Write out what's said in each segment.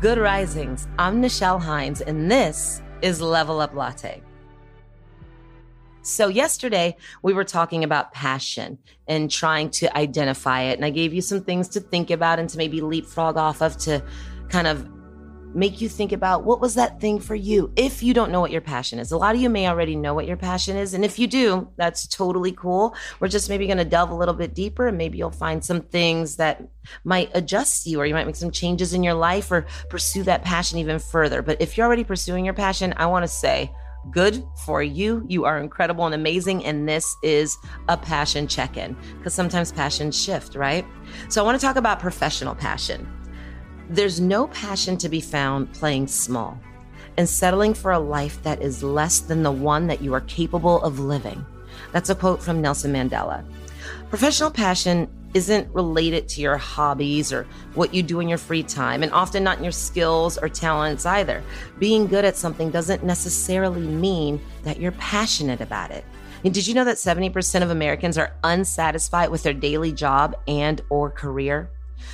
Good Risings. I'm Nichelle Hines, and this is Level Up Latte. So, yesterday we were talking about passion and trying to identify it. And I gave you some things to think about and to maybe leapfrog off of to kind of make you think about what was that thing for you if you don't know what your passion is. A lot of you may already know what your passion is. And if you do, that's totally cool. We're just maybe going to delve a little bit deeper and maybe you'll find some things that might adjust you or you might make some changes in your life or pursue that passion even further. But if you're already pursuing your passion, I want to say, good for you. You are incredible and amazing. And this is a passion check in because sometimes passions shift, right? So I want to talk about professional passion. There's no passion to be found playing small and settling for a life that is less than the one that you are capable of living. That's a quote from Nelson Mandela. Professional passion isn't related to your hobbies or what you do in your free time, and often not in your skills or talents either. Being good at something doesn't necessarily mean that you're passionate about it. And did you know that 70% of Americans are unsatisfied with their daily job and or career?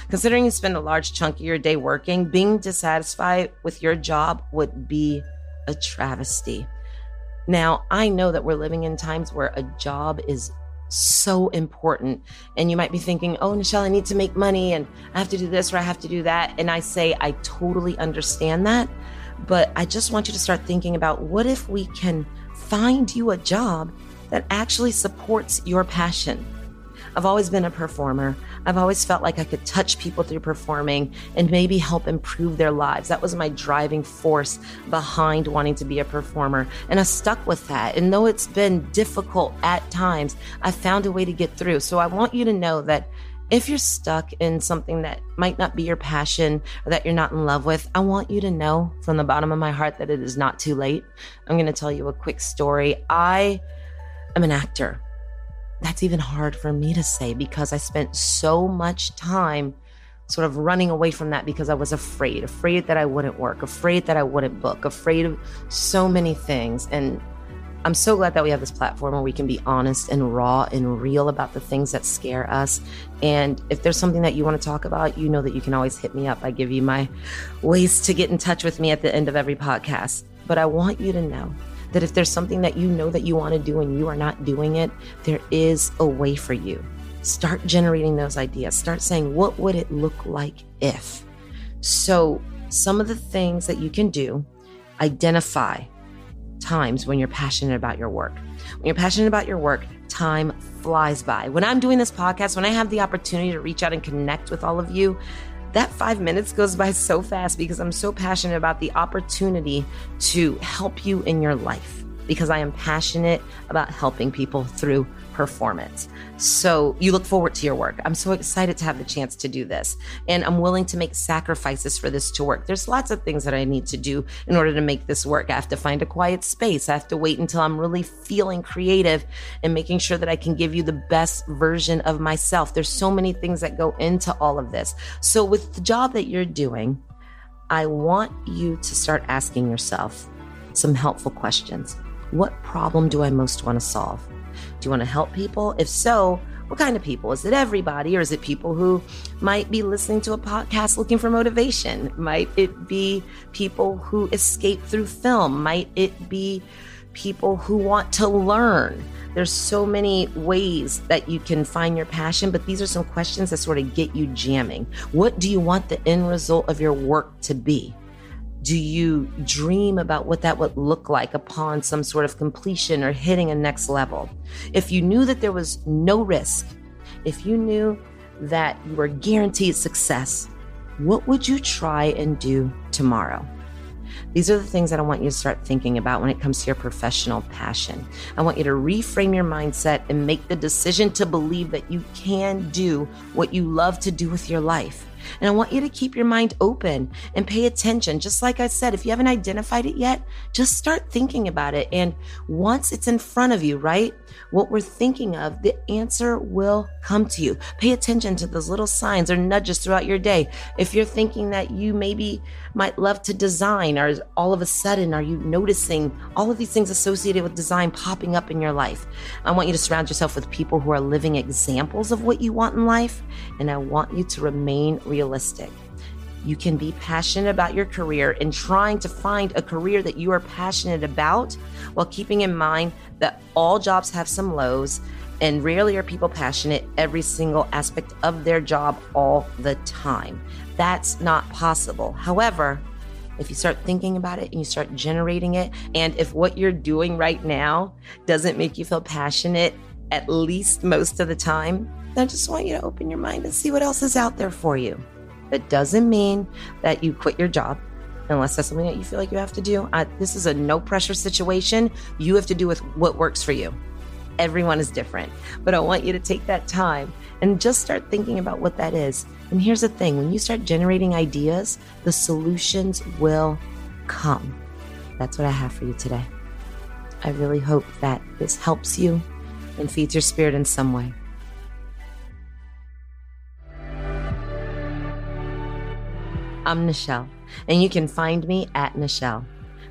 Considering you spend a large chunk of your day working, being dissatisfied with your job would be a travesty. Now, I know that we're living in times where a job is so important. And you might be thinking, oh, Nichelle, I need to make money and I have to do this or I have to do that. And I say, I totally understand that. But I just want you to start thinking about what if we can find you a job that actually supports your passion? I've always been a performer. I've always felt like I could touch people through performing and maybe help improve their lives. That was my driving force behind wanting to be a performer. And I stuck with that. And though it's been difficult at times, I found a way to get through. So I want you to know that if you're stuck in something that might not be your passion or that you're not in love with, I want you to know from the bottom of my heart that it is not too late. I'm going to tell you a quick story. I am an actor that's even hard for me to say because I spent so much time sort of running away from that because I was afraid, afraid that I wouldn't work, afraid that I wouldn't book, afraid of so many things. And I'm so glad that we have this platform where we can be honest and raw and real about the things that scare us. And if there's something that you want to talk about, you know that you can always hit me up. I give you my ways to get in touch with me at the end of every podcast. But I want you to know that if there's something that you know that you want to do and you are not doing it, there is a way for you. Start generating those ideas. Start saying, what would it look like if? So, some of the things that you can do, identify times when you're passionate about your work. When you're passionate about your work, time flies by. When I'm doing this podcast, when I have the opportunity to reach out and connect with all of you, that five minutes goes by so fast because I'm so passionate about the opportunity to help you in your life because I am passionate about helping people through performance. So you look forward to your work. I'm so excited to have the chance to do this. And I'm willing to make sacrifices for this to work. There's lots of things that I need to do in order to make this work. I have to find a quiet space. I have to wait until I'm really feeling creative and making sure that I can give you the best version of myself. There's so many things that go into all of this. So with the job that you're doing, I want you to start asking yourself some helpful questions. What problem do I most want to solve? Do you want to help people? If so, what kind of people? Is it everybody or is it people who might be listening to a podcast looking for motivation? Might it be people who escape through film? Might it be people who want to learn? There's so many ways that you can find your passion, but these are some questions that sort of get you jamming. What do you want the end result of your work to be? Do you dream about what that would look like upon some sort of completion or hitting a next level? If you knew that there was no risk, if you knew that you were guaranteed success, what would you try and do tomorrow? These are the things that I want you to start thinking about when it comes to your professional passion. I want you to reframe your mindset and make the decision to believe that you can do what you love to do with your life. And I want you to keep your mind open and pay attention. Just like I said, if you haven't identified it yet, just start thinking about it. And once it's in front of you, right? What we're thinking of, the answer will come to you. Pay attention to those little signs or nudges throughout your day. If you're thinking that you maybe might love to design, or all of a sudden are you noticing all of these things associated with design popping up in your life? I want you to surround yourself with people who are living examples of what you want in life. And I want you to remain realistic. You can be passionate about your career and trying to find a career that you are passionate about while keeping in mind that all jobs have some lows and rarely are people passionate every single aspect of their job all the time. That's not possible. However, if you start thinking about it and you start generating it, and if what you're doing right now doesn't make you feel passionate at least most of the time, I just want you to open your mind and see what else is out there for you. It doesn't mean that you quit your job unless that's something that you feel like you have to do. I, this is a no pressure situation. You have to do with what works for you. Everyone is different, but I want you to take that time and just start thinking about what that is. And here's the thing when you start generating ideas, the solutions will come. That's what I have for you today. I really hope that this helps you and feeds your spirit in some way. I'm Nichelle, and you can find me at Nichelle.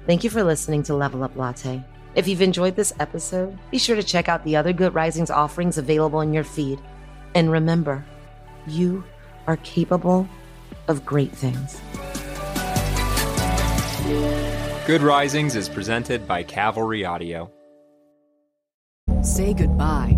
Thank you for listening to Level Up Latte. If you've enjoyed this episode, be sure to check out the other Good Risings offerings available in your feed. And remember, you are capable of great things. Good Risings is presented by Cavalry Audio. Say goodbye